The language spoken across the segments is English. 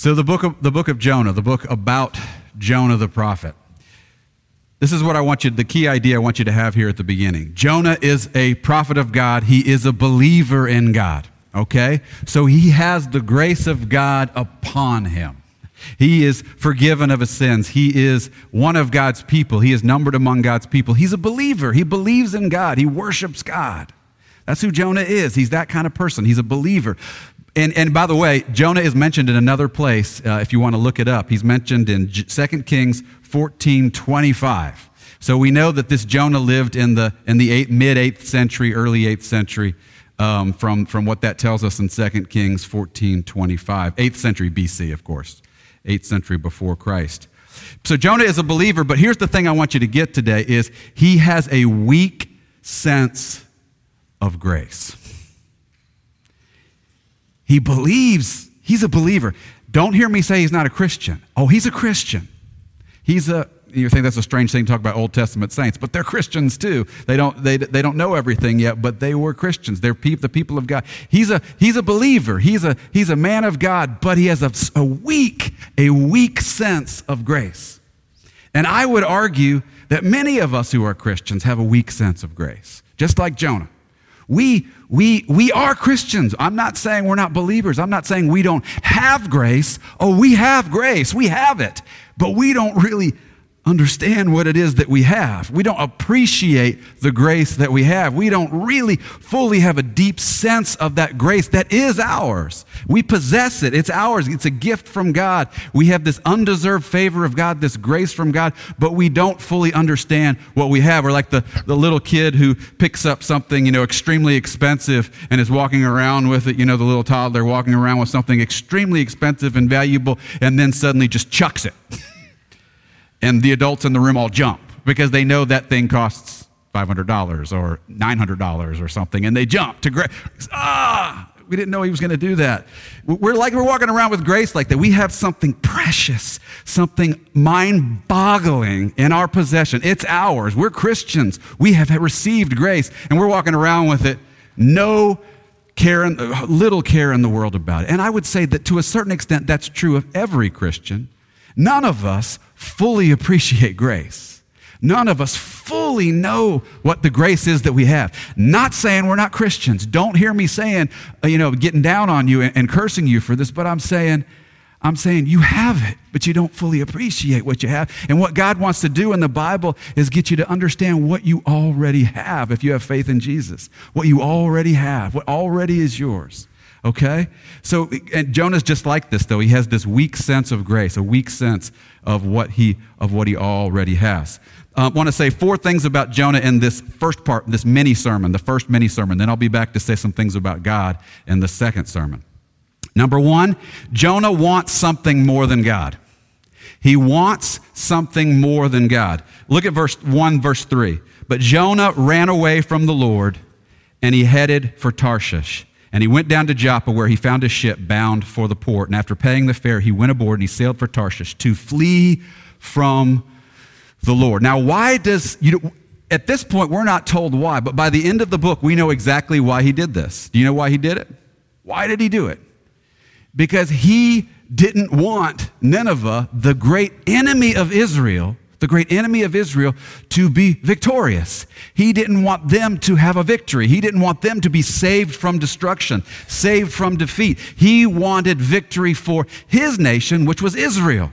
So, the book, of, the book of Jonah, the book about Jonah the prophet. This is what I want you, the key idea I want you to have here at the beginning. Jonah is a prophet of God, he is a believer in God, okay? So, he has the grace of God upon him. He is forgiven of his sins. He is one of God's people. He is numbered among God's people. He's a believer. He believes in God. He worships God. That's who Jonah is. He's that kind of person. He's a believer. And, and by the way, Jonah is mentioned in another place uh, if you want to look it up. He's mentioned in 2 Kings 14 25. So we know that this Jonah lived in the, in the eight, mid 8th century, early 8th century, um, from, from what that tells us in 2 Kings 14 25. 8th century BC, of course, 8th century before Christ. So Jonah is a believer, but here's the thing I want you to get today is he has a weak sense of grace. He believes, he's a believer. Don't hear me say he's not a Christian. Oh, he's a Christian. He's a, you think that's a strange thing to talk about Old Testament saints, but they're Christians too. They don't, they, they don't know everything yet, but they were Christians. They're pe- the people of God. He's a, he's a believer. He's a, he's a man of God, but he has a, a weak, a weak sense of grace. And I would argue that many of us who are Christians have a weak sense of grace, just like Jonah. We, we, we are Christians. I'm not saying we're not believers. I'm not saying we don't have grace. Oh, we have grace. We have it. But we don't really understand what it is that we have. We don't appreciate the grace that we have. We don't really fully have a deep sense of that grace that is ours. We possess it. It's ours. It's a gift from God. We have this undeserved favor of God, this grace from God, but we don't fully understand what we have. We're like the, the little kid who picks up something, you know, extremely expensive and is walking around with it, you know, the little toddler walking around with something extremely expensive and valuable and then suddenly just chucks it. and the adults in the room all jump because they know that thing costs $500 or $900 or something, and they jump to grace. Ah, we didn't know he was going to do that. We're like we're walking around with grace like that. We have something precious, something mind boggling in our possession. It's ours. We're Christians. We have received grace, and we're walking around with it. No care, in, little care in the world about it. And I would say that to a certain extent, that's true of every Christian. None of us fully appreciate grace. None of us fully know what the grace is that we have. Not saying we're not Christians. Don't hear me saying, uh, you know, getting down on you and, and cursing you for this, but I'm saying, I'm saying you have it, but you don't fully appreciate what you have. And what God wants to do in the Bible is get you to understand what you already have if you have faith in Jesus. What you already have, what already is yours. Okay? So, and Jonah's just like this, though. He has this weak sense of grace, a weak sense of what he, of what he already has. I uh, want to say four things about Jonah in this first part, this mini sermon, the first mini sermon. Then I'll be back to say some things about God in the second sermon. Number one, Jonah wants something more than God. He wants something more than God. Look at verse 1, verse 3. But Jonah ran away from the Lord and he headed for Tarshish. And he went down to Joppa, where he found a ship bound for the port. And after paying the fare, he went aboard and he sailed for Tarshish to flee from the Lord. Now, why does, you, know, at this point, we're not told why, but by the end of the book, we know exactly why he did this. Do you know why he did it? Why did he do it? Because he didn't want Nineveh, the great enemy of Israel, the great enemy of Israel, to be victorious. He didn't want them to have a victory. He didn't want them to be saved from destruction, saved from defeat. He wanted victory for his nation, which was Israel.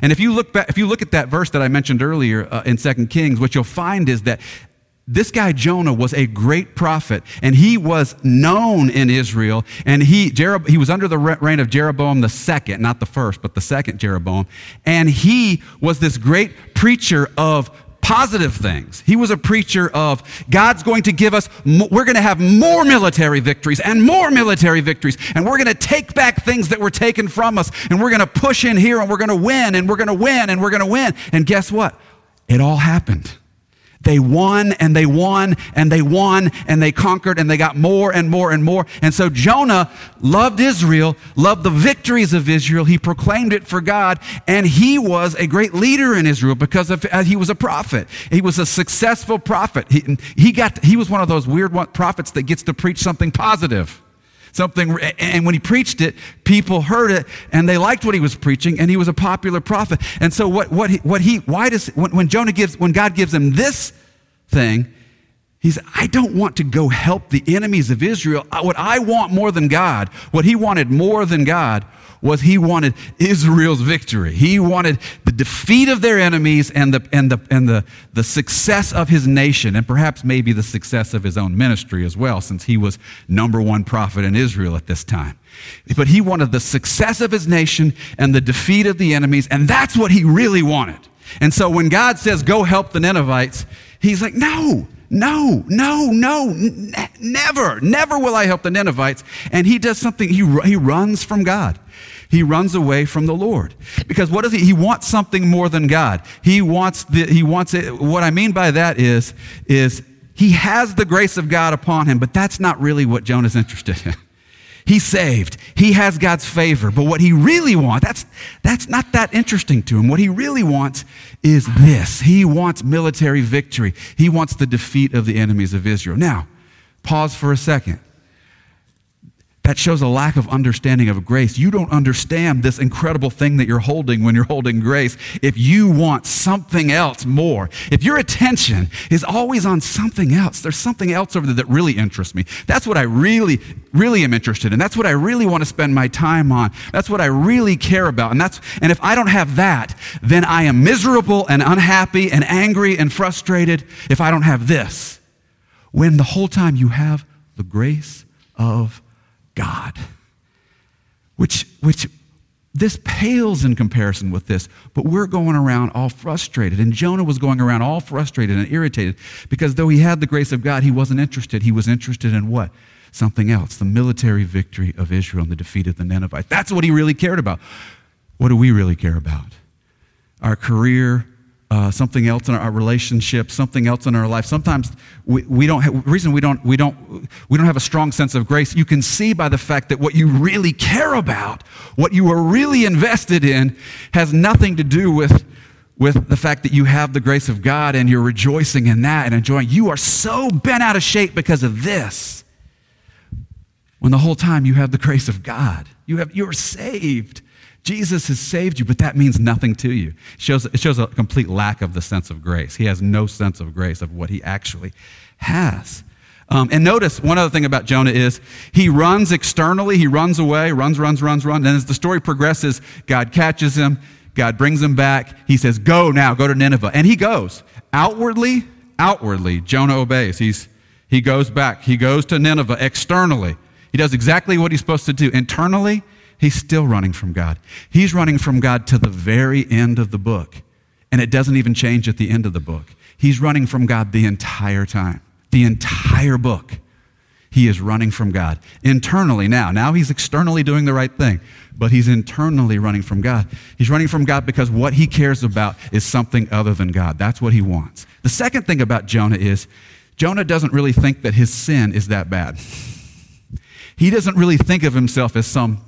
And if you look back, if you look at that verse that I mentioned earlier uh, in Second Kings, what you'll find is that this guy Jonah was a great prophet, and he was known in Israel. And he, Jerob- he was under the reign of Jeroboam the second, not the first, but the second Jeroboam. And he was this great preacher of positive things. He was a preacher of God's going to give us, we're going to have more military victories and more military victories. And we're going to take back things that were taken from us. And we're going to push in here and we're going to win and we're going to win and we're going to win. And guess what? It all happened. They won and they won and they won and they conquered and they got more and more and more. And so Jonah loved Israel, loved the victories of Israel. He proclaimed it for God and he was a great leader in Israel because of, uh, he was a prophet. He was a successful prophet. He, he, got, he was one of those weird prophets that gets to preach something positive. Something, and when he preached it, people heard it and they liked what he was preaching, and he was a popular prophet. And so, what, what, he, what he, why does, when, when Jonah gives, when God gives him this thing, He's, I don't want to go help the enemies of Israel. What I want more than God, what he wanted more than God, was he wanted Israel's victory. He wanted the defeat of their enemies and the, and the, and the, the success of his nation, and perhaps maybe the success of his own ministry as well, since he was number one prophet in Israel at this time. But he wanted the success of his nation and the defeat of the enemies, and that's what he really wanted. And so when God says, Go help the Ninevites, he's like, No, no, no, no, n- never, never will I help the Ninevites. And he does something, he, he runs from God. He runs away from the Lord. Because what does he? He wants something more than God. He wants the, he wants it. What I mean by that is, is he has the grace of God upon him, but that's not really what Jonah's interested in. He's saved. He has God's favor. But what he really wants, that's, that's not that interesting to him. What he really wants is this. He wants military victory. He wants the defeat of the enemies of Israel. Now, pause for a second. That shows a lack of understanding of grace. You don't understand this incredible thing that you're holding when you're holding grace if you want something else more. If your attention is always on something else, there's something else over there that really interests me. That's what I really, really am interested in. That's what I really want to spend my time on. That's what I really care about. And that's and if I don't have that, then I am miserable and unhappy and angry and frustrated if I don't have this. When the whole time you have the grace of God. Which, which this pales in comparison with this, but we're going around all frustrated. And Jonah was going around all frustrated and irritated because though he had the grace of God, he wasn't interested. He was interested in what? Something else the military victory of Israel and the defeat of the Ninevites. That's what he really cared about. What do we really care about? Our career, uh, something else in our, relationship, something else in our life. Sometimes we, we don't have, reason we don't, we, don't, we don't have a strong sense of grace, you can see by the fact that what you really care about, what you are really invested in, has nothing to do with, with the fact that you have the grace of God and you're rejoicing in that and enjoying. You are so bent out of shape because of this. When the whole time you have the grace of God, you have, you're saved. Jesus has saved you, but that means nothing to you. It shows, it shows a complete lack of the sense of grace. He has no sense of grace of what he actually has. Um, and notice one other thing about Jonah is he runs externally, he runs away, runs, runs, runs, runs. And as the story progresses, God catches him, God brings him back. He says, Go now, go to Nineveh. And he goes. Outwardly, outwardly, Jonah obeys. He's, he goes back. He goes to Nineveh externally. He does exactly what he's supposed to do. Internally, He's still running from God. He's running from God to the very end of the book. And it doesn't even change at the end of the book. He's running from God the entire time, the entire book. He is running from God internally now. Now he's externally doing the right thing, but he's internally running from God. He's running from God because what he cares about is something other than God. That's what he wants. The second thing about Jonah is Jonah doesn't really think that his sin is that bad. He doesn't really think of himself as some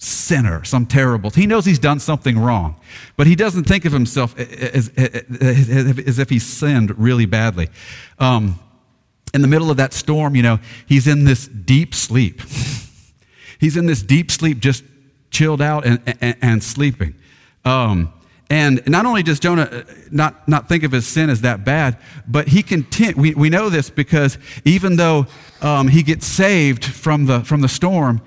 sinner, some terrible. He knows he's done something wrong, but he doesn't think of himself as, as, as if he's sinned really badly. Um, in the middle of that storm, you know, he's in this deep sleep. he's in this deep sleep, just chilled out and, and, and sleeping. Um, and not only does Jonah uh, not, not think of his sin as that bad, but he content. We, we know this because even though um, he gets saved from the, from the storm,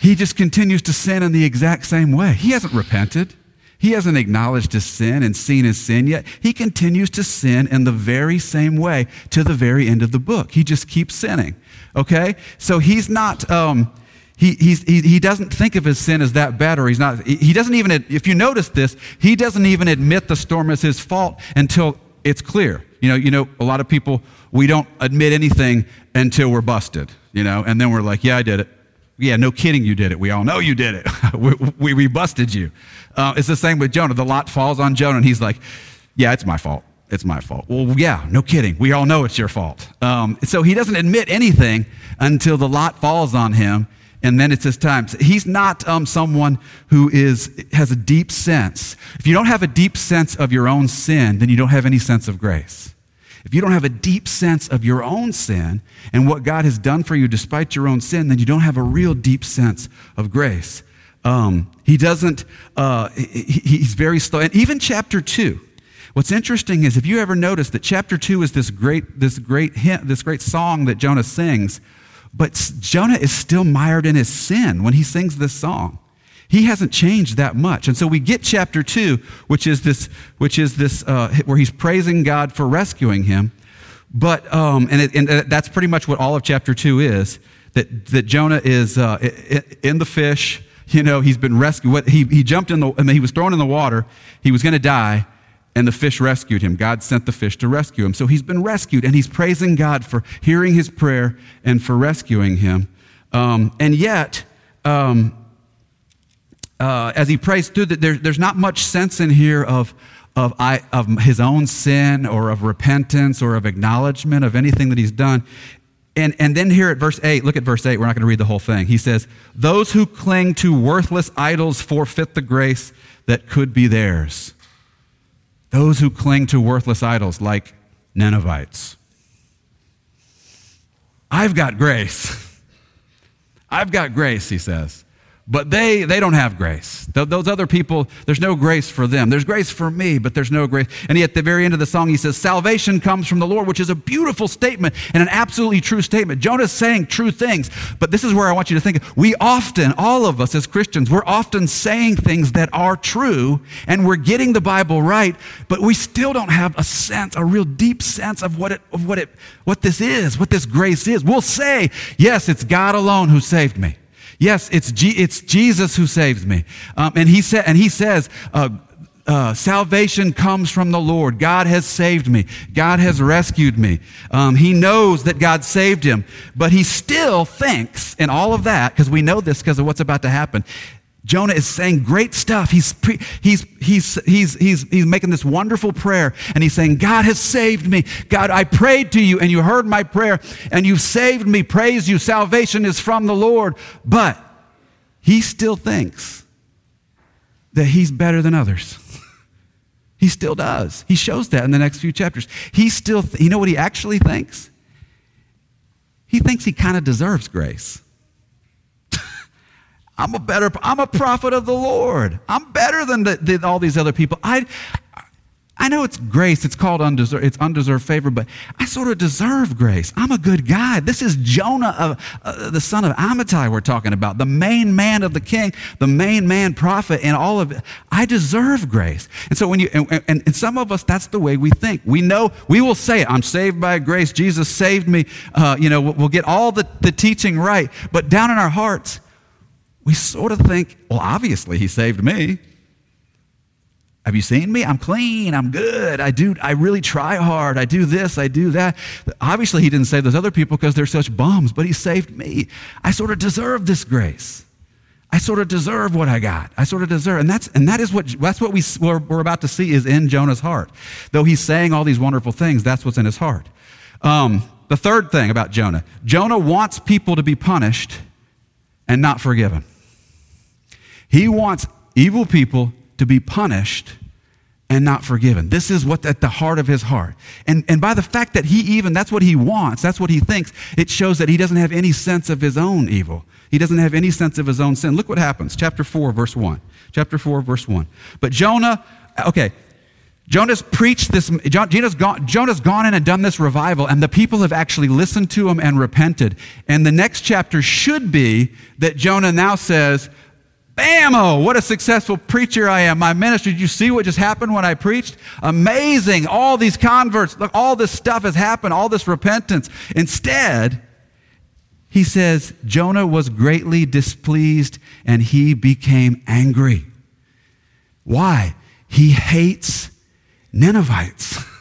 he just continues to sin in the exact same way. He hasn't repented. He hasn't acknowledged his sin and seen his sin yet. He continues to sin in the very same way to the very end of the book. He just keeps sinning. Okay? So he's not, um, he, he, he doesn't think of his sin as that bad, or he's not, he doesn't even, if you notice this, he doesn't even admit the storm is his fault until it's clear. You know, you know, a lot of people, we don't admit anything until we're busted, you know, and then we're like, yeah, I did it. Yeah, no kidding, you did it. We all know you did it. we, we, we, busted you. Uh, it's the same with Jonah. The lot falls on Jonah, and he's like, Yeah, it's my fault. It's my fault. Well, yeah, no kidding. We all know it's your fault. Um, so he doesn't admit anything until the lot falls on him, and then it's his time. He's not um, someone who is, has a deep sense. If you don't have a deep sense of your own sin, then you don't have any sense of grace. If you don't have a deep sense of your own sin and what God has done for you despite your own sin, then you don't have a real deep sense of grace. Um, he doesn't, uh, he, he's very slow. And even chapter 2, what's interesting is if you ever notice that chapter 2 is this great, this great hint, this great song that Jonah sings, but Jonah is still mired in his sin when he sings this song. He hasn't changed that much. And so we get chapter 2, which is this, which is this uh, where he's praising God for rescuing him. But, um, and, it, and that's pretty much what all of chapter 2 is that, that Jonah is uh, in the fish you know, he's been rescued. What, He, he jumped in the, I mean, he was thrown in the water. He was going to die, and the fish rescued him. God sent the fish to rescue him. So he's been rescued, and he's praising God for hearing his prayer and for rescuing him. Um, and yet, um, uh, as he prays through that, there, there's not much sense in here of, of, I, of his own sin or of repentance or of acknowledgement of anything that he's done. And, and then here at verse 8, look at verse 8. We're not going to read the whole thing. He says, Those who cling to worthless idols forfeit the grace that could be theirs. Those who cling to worthless idols, like Ninevites. I've got grace. I've got grace, he says. But they, they don't have grace. Those other people, there's no grace for them. There's grace for me, but there's no grace. And yet, at the very end of the song, he says, Salvation comes from the Lord, which is a beautiful statement and an absolutely true statement. Jonah's saying true things, but this is where I want you to think. We often, all of us as Christians, we're often saying things that are true and we're getting the Bible right, but we still don't have a sense, a real deep sense of what it, of what it, what this is, what this grace is. We'll say, Yes, it's God alone who saved me. Yes, it's, G- it's Jesus who saves me. Um, and, he sa- and he says, uh, uh, salvation comes from the Lord. God has saved me. God has rescued me. Um, he knows that God saved him, but he still thinks in all of that, because we know this because of what's about to happen. Jonah is saying great stuff. He's, pre- he's, he's, he's, he's, he's making this wonderful prayer, and he's saying, God has saved me. God, I prayed to you, and you heard my prayer, and you saved me. Praise you. Salvation is from the Lord. But he still thinks that he's better than others. he still does. He shows that in the next few chapters. He still, th- you know what he actually thinks? He thinks he kind of deserves grace. I'm a better, I'm a prophet of the Lord. I'm better than the, the, all these other people. I, I know it's grace, it's called undeserved, it's undeserved favor, but I sort of deserve grace. I'm a good guy. This is Jonah, of, uh, the son of Amittai, we're talking about, the main man of the king, the main man prophet, and all of it. I deserve grace. And so when you, and, and, and some of us, that's the way we think. We know, we will say it, I'm saved by grace, Jesus saved me. Uh, you know, we'll get all the, the teaching right, but down in our hearts, we sort of think, well, obviously he saved me. Have you seen me? I'm clean. I'm good. I do. I really try hard. I do this. I do that. Obviously, he didn't save those other people because they're such bums, but he saved me. I sort of deserve this grace. I sort of deserve what I got. I sort of deserve, and that's and that is what that's what we we're, we're about to see is in Jonah's heart. Though he's saying all these wonderful things, that's what's in his heart. Um, the third thing about Jonah: Jonah wants people to be punished and not forgiven. He wants evil people to be punished and not forgiven. This is what's at the heart of his heart. And, and by the fact that he even, that's what he wants, that's what he thinks, it shows that he doesn't have any sense of his own evil. He doesn't have any sense of his own sin. Look what happens. Chapter 4, verse 1. Chapter 4, verse 1. But Jonah, okay, Jonah's preached this, Jonah's gone, Jonah's gone in and done this revival, and the people have actually listened to him and repented. And the next chapter should be that Jonah now says, Bammo, what a successful preacher I am. My ministry, did you see what just happened when I preached? Amazing. All these converts, look, all this stuff has happened, all this repentance. Instead, he says, Jonah was greatly displeased and he became angry. Why? He hates Ninevites.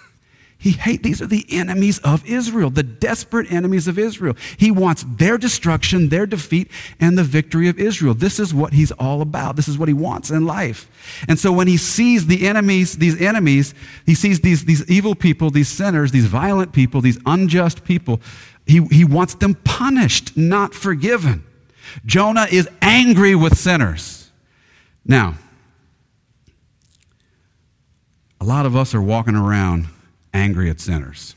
He hate these are the enemies of Israel, the desperate enemies of Israel. He wants their destruction, their defeat, and the victory of Israel. This is what he's all about. This is what he wants in life. And so when he sees the enemies, these enemies, he sees these, these evil people, these sinners, these violent people, these unjust people, he, he wants them punished, not forgiven. Jonah is angry with sinners. Now, a lot of us are walking around angry at sinners.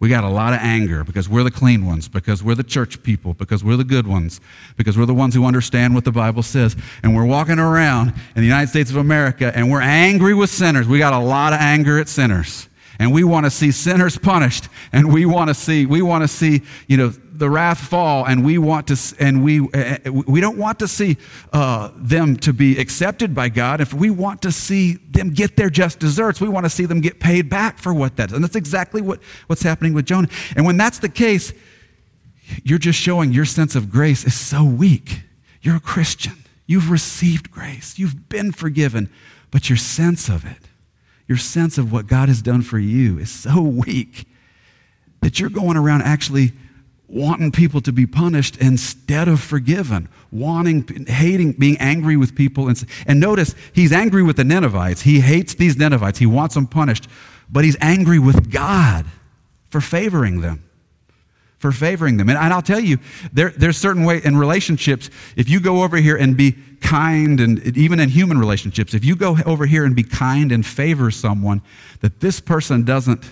We got a lot of anger because we're the clean ones, because we're the church people, because we're the good ones, because we're the ones who understand what the Bible says. And we're walking around in the United States of America and we're angry with sinners. We got a lot of anger at sinners and we want to see sinners punished and we want to see we want to see you know the wrath fall and we want to and we uh, we don't want to see uh, them to be accepted by god. If we want to see them get their just deserts we want to see them get paid back for what that is. And that's exactly what, what's happening with jonah. And when that's the case you're just showing your sense of grace is so weak. You're a christian. You've received grace. You've been forgiven. But your sense of it your sense of what God has done for you is so weak that you're going around actually wanting people to be punished instead of forgiven, wanting, hating, being angry with people. And, and notice, he's angry with the Ninevites. He hates these Ninevites. He wants them punished, but he's angry with God for favoring them for favoring them. And, and I'll tell you, there, there's certain way in relationships, if you go over here and be kind, and even in human relationships, if you go over here and be kind and favor someone that this person doesn't,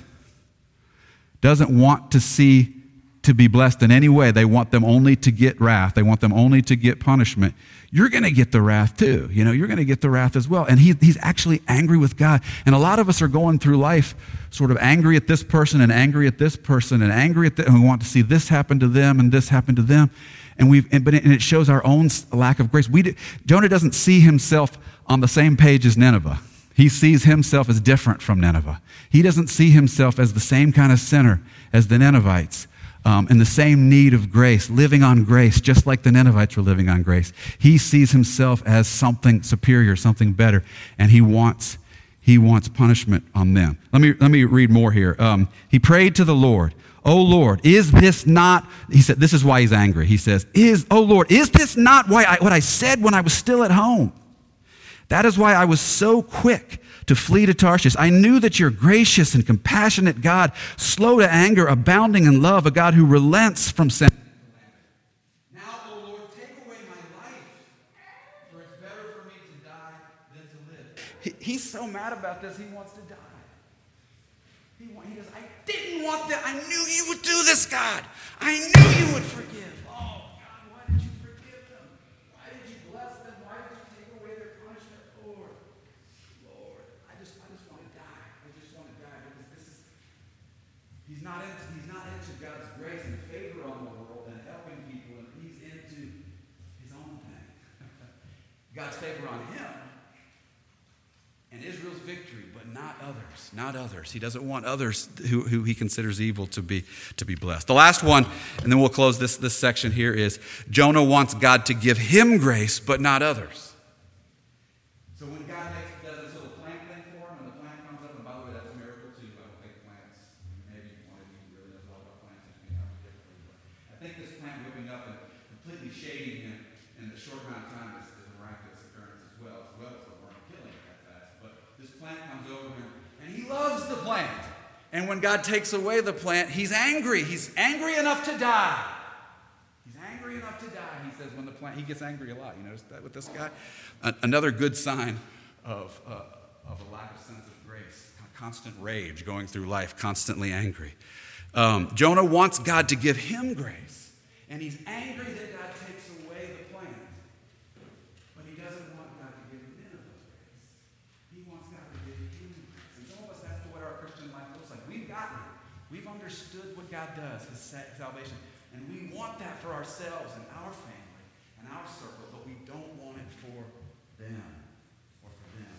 doesn't want to see to be blessed in any way, they want them only to get wrath, they want them only to get punishment, you're going to get the wrath too. You know, you're going to get the wrath as well. And he, he's actually angry with God. And a lot of us are going through life sort of angry at this person and angry at this person and angry at them, and we want to see this happen to them and this happen to them. And, we've, and, but it, and it shows our own lack of grace. We do, Jonah doesn't see himself on the same page as Nineveh. He sees himself as different from Nineveh. He doesn't see himself as the same kind of sinner as the Ninevites um, in the same need of grace, living on grace, just like the Ninevites were living on grace. He sees himself as something superior, something better, and he wants, he wants punishment on them. Let me, let me read more here. Um, he prayed to the Lord. Oh Lord, is this not, he said, this is why he's angry. He says, is, oh Lord, is this not why I, what I said when I was still at home? That is why I was so quick to flee to Tarshish. I knew that you're gracious and compassionate God, slow to anger, abounding in love, a God who relents from sin. Now, O Lord, take away my life, for it's better for me to die than to live. He's so mad about this, he wants to die. He, he goes, I didn't want that. I knew you would do this, God. I knew you would forgive. God's grace and favor on the world and helping people. and He's into his own thing. God's favor on him and Israel's victory, but not others. Not others. He doesn't want others who, who he considers evil to be, to be blessed. The last one, and then we'll close this, this section here, is Jonah wants God to give him grace, but not others. And the short amount of time is a miraculous occurrence as well. Both of them were killing that fast but this plant comes over him, and he loves the plant. And when God takes away the plant, he's angry. He's angry enough to die. He's angry enough to die. He says, when the plant, he gets angry a lot. You notice that with this guy? another good sign of, uh, of a lack of sense of grace, constant rage going through life, constantly angry. Um, Jonah wants God to give him grace, and he's angry that God takes away the plant. But he doesn't want God to give him grace. He wants God to give him grace. And some of us, that's what our Christian life looks like. We've gotten it. We've understood what God does, his salvation. And we want that for ourselves and our family and our circle, but we don't want it for them or for them.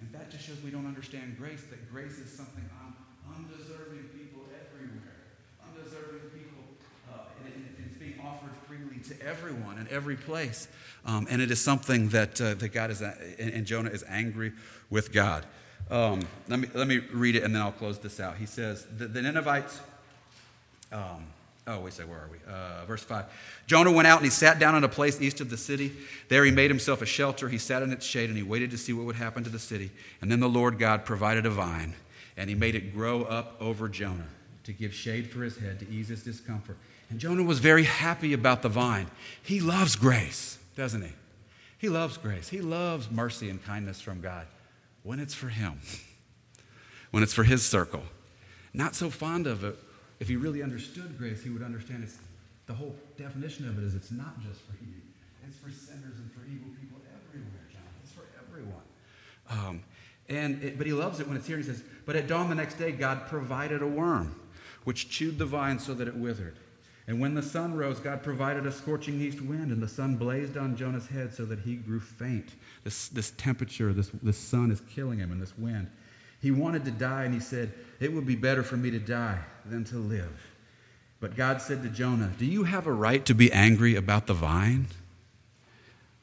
And that just shows we don't understand grace, that grace is something on undeserving people everywhere. Undeserving people, uh, and it, it's being offered freely to everyone in every place. Um, and it is something that, uh, that God is, uh, and, and Jonah is angry with God. Um, let, me, let me read it and then I'll close this out. He says, The, the Ninevites, um, oh, wait, say, where are we? Uh, verse 5. Jonah went out and he sat down in a place east of the city. There he made himself a shelter. He sat in its shade and he waited to see what would happen to the city. And then the Lord God provided a vine and he made it grow up over Jonah to give shade for his head, to ease his discomfort. And Jonah was very happy about the vine. He loves grace, doesn't he? He loves grace. He loves mercy and kindness from God when it's for him, when it's for his circle. Not so fond of it if he really understood grace, he would understand it's the whole definition of it is it's not just for you. It's for sinners and for evil people everywhere, John. It's for everyone. Um, and it, but he loves it when it's here. He says, "But at dawn the next day, God provided a worm, which chewed the vine so that it withered. And when the sun rose, God provided a scorching east wind, and the sun blazed on Jonah's head so that he grew faint. This, this temperature, this, this sun is killing him, and this wind. He wanted to die, and he said, It would be better for me to die than to live. But God said to Jonah, Do you have a right to be angry about the vine?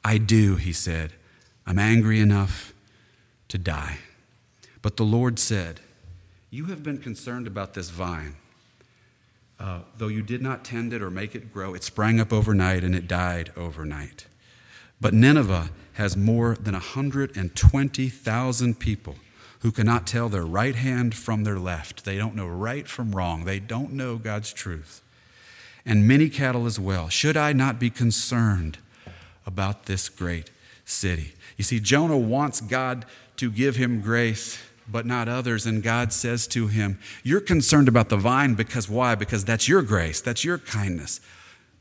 I do, he said. I'm angry enough to die. But the Lord said, You have been concerned about this vine. Uh, though you did not tend it or make it grow, it sprang up overnight and it died overnight. But Nineveh has more than 120,000 people who cannot tell their right hand from their left. They don't know right from wrong. They don't know God's truth. And many cattle as well. Should I not be concerned about this great city? You see, Jonah wants God to give him grace but not others. And God says to him, You're concerned about the vine because why? Because that's your grace, that's your kindness.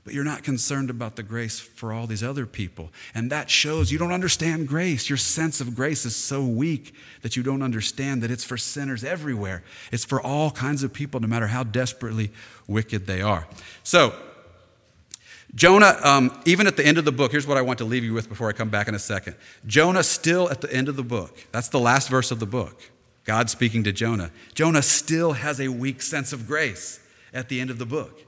But you're not concerned about the grace for all these other people. And that shows you don't understand grace. Your sense of grace is so weak that you don't understand that it's for sinners everywhere. It's for all kinds of people, no matter how desperately wicked they are. So, Jonah, um, even at the end of the book, here's what I want to leave you with before I come back in a second. Jonah, still at the end of the book, that's the last verse of the book. God speaking to Jonah. Jonah still has a weak sense of grace at the end of the book.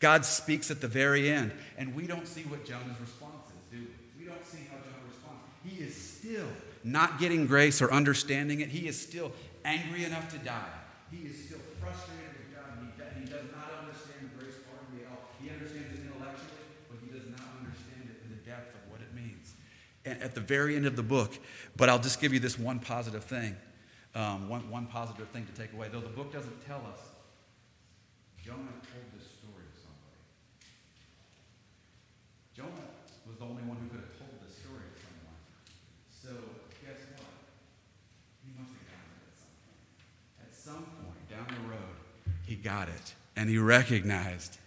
God speaks at the very end, and we don't see what Jonah's response is, do we? We don't see how Jonah responds. He is still not getting grace or understanding it. He is still angry enough to die. He is still frustrated with God. He, he does not understand grace partly at all. He understands it intellectually, but he does not understand it in the depth of what it means. And at the very end of the book, but I'll just give you this one positive thing um, one, one positive thing to take away. Though the book doesn't tell us, Jonah told this story to somebody. Jonah was the only one who could have told the story to someone. So guess what? He must have gotten it at some point. At some point down the road, he got it. And he recognized,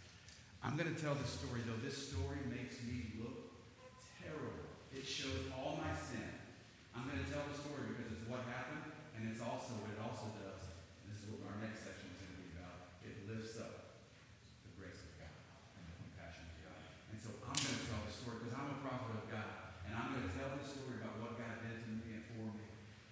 I'm going to tell this story, though this story makes me look terrible. It shows all my sin. I'm going to tell the story because it's what happened and it's also what it also does, this is what our next section is going to be about, it lifts up the grace of God and the compassion of God. And so I'm going to tell the story because I'm a prophet of God. And I'm going to tell the story about what God did to me and for me.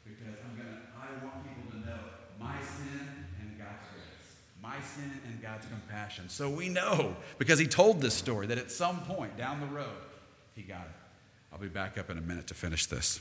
Because I'm going to, I want people to know my sin and God's grace. My sin and God's compassion. So we know, because he told this story, that at some point down the road, he got it. I'll be back up in a minute to finish this.